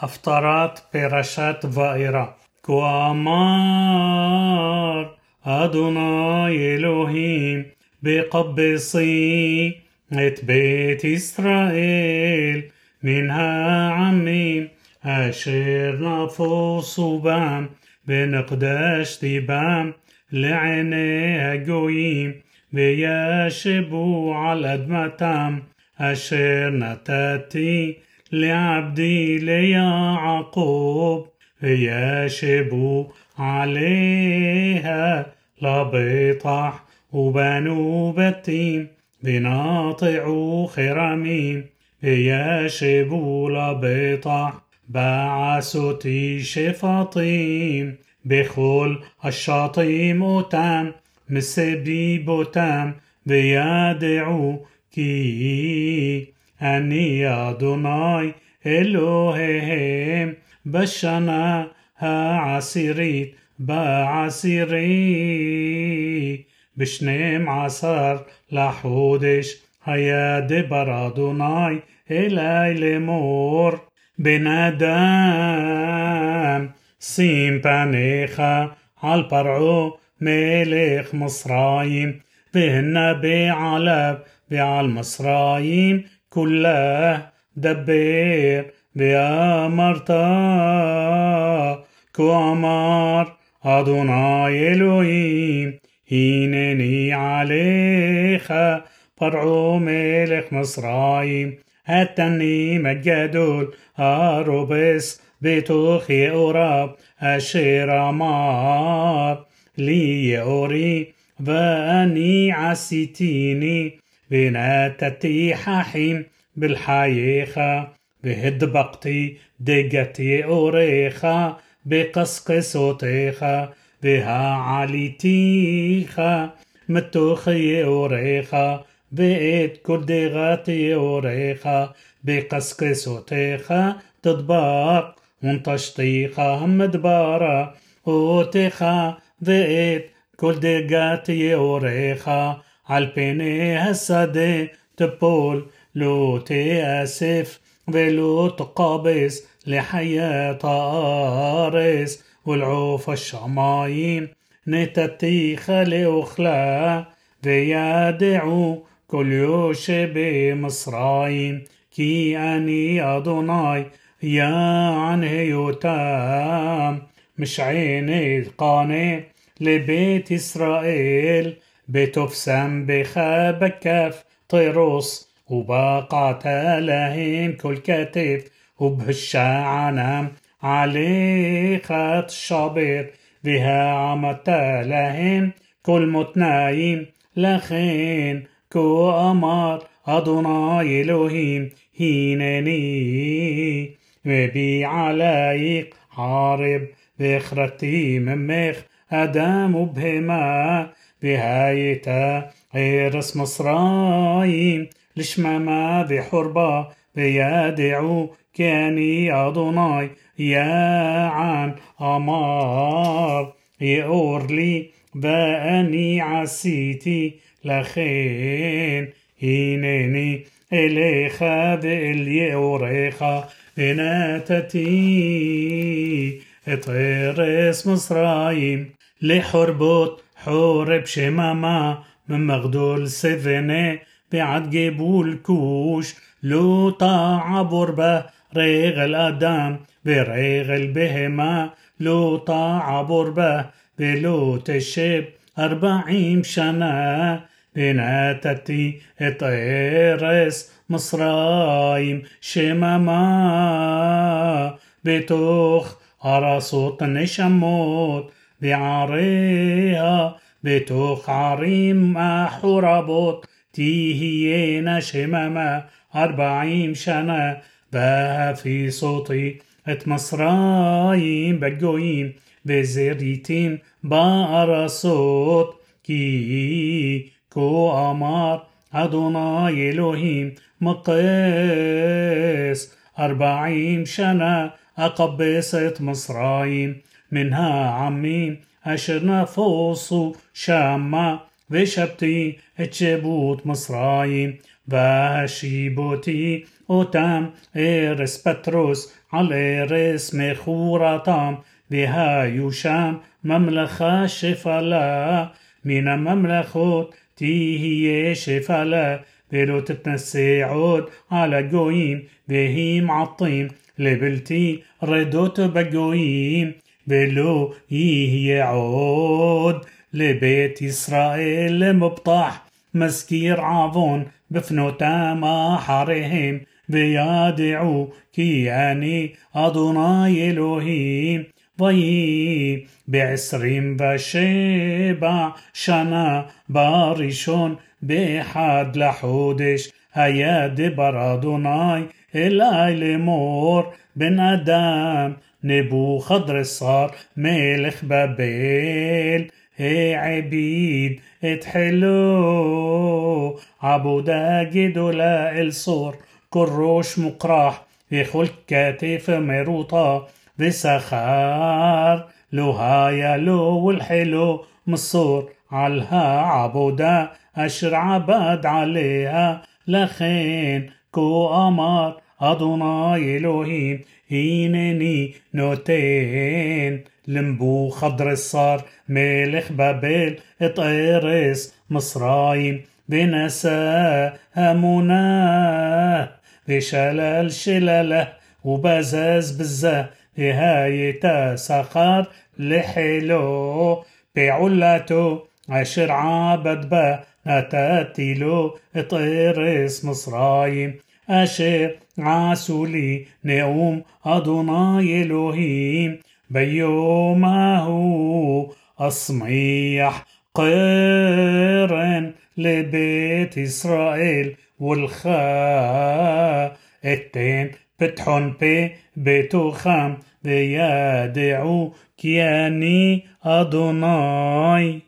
הפטרת פרשת וארא. כה אמר אדוני אלוהים בקבצי את בית ישראל מן העמים אשר נפוסו בם ונקדשתי בם לעיני הגויים וישבו על אדמתם אשר נתתי لعبدي ليعقوب ليشبوا عليها لبطح وبنو بتيم بناطعوا خرميم ليشبوا لبطح بعسوتي شفاطيم بخول الشاطيم وتام مسبيب بوتام بيادعو كي אני אדוני אלוהיהם בשנה העשירית בעשירי בשנים עשר לחודש היה דבר אדוני אלי לאמור בן אדם שים פניך על פרעה מלך מצרים והנבא עליו ועל מצרים كله دبر بأمرتا كأمر أدوناي إلوهيم هينني عليك فرعو ملك مصرايم أتني مجدول. أروبس بتوخي أوراب أشير أمار لي أوري وأني عسيتيني. بين أتتي حاحيم بالحايخة بهد بقتي دقتي أوريخة بقسقس وطيخة بها علي عليتيخة متوخي أوريخة بيت كل دغاتي أوريخة بقسقس وطيخة تطبق ونطشطيخة مدبارة وطيخة بيت كل دغاتي أوريخة על פני השדה תפול, לא תיאסף ולא תקבס לחיית הארץ ולעוף השמיים. נתתיך לאוכלה וידעו כל יושב במצרים כי אני אדוני יען היותם משענת קנה לבית ישראל بتفسم بخا بكف طيروس وبقعت لهم كل كتف وبهالشعنم عليه خط الشابر بها عمت لهم كل متنايم لخين كو أمر أدوناي إلهيم هينني وبي عليك حارب بخرتي ممخ أدام مبهمة بهايتا غير اسم مصراي لشمامة بحربة بيدعو كاني أدوناي يا عن أمار يقور لي بأني عسيتي لخين. هينيني إليخ بإلي أوريخا بناتتي. اطير اسم مصرايم לחורבות حورب شماما من مغدول سفنة بعد جبول كوش لو طاع بربة ريغ الأدم بريغ البهمة لو طاع بربة بلو تشب أربعين سنة بناتتي اطيرس مصرايم شماما בתוך ארסות נשמות בעריה, בתוך ערים החורבות, תהיינה שממה ארבעים שנה, והפיסותי את מצרים בגויים, וזריתים בארסות, כי כה אמר אדוני אלוהים מקס ארבעים שנה أقبس את מצרים منها عمي عشرنا فوصو شاما وشبتي اتشبوت مصراي. باشي بوتي أوتام إيرس بتروس على ايرس خورطام بها يوشام مملخة شفالا من المملخوت تيهي شفالا بلو تتنسي عود على قويم بهيم عطيم لبلتي ردوت بقويم. יהיה עוד לבית ישראל מובטח, מזכיר עוון בפנותם אחריהם, וידעו כי אני אדוני אלוהים. ויהי בעשרים ושבע שנה בראשון באחד לחודש היה דבר אדוני אלי לאמור בן אדם نبو خضر الصار ملخ بابيل هي عبيد اتحلو عبودا جدولا الصور كروش مقراح في خلق كاتف ميروطة بسخار لو هايا لو والحلو مصور علها عبودا أشر عبد عليها لخين كو أمر أدوناي إلهيم هينني نوتين. لمبو خضر الصار ملك بابل إطيرس مصرايم. بنسى همنا بشلال شلاله وبزاز بزا. نهاية سخار لحلو بعلاتو عشر عابد با نتاتي له إطيرس مصرايم. אשר עשו לי נאום אדוני אלוהים ביום ההוא אצמיח قرن לבית ישראל ולך אתן פתחון פה בתוכם וידעו כי אני אדוני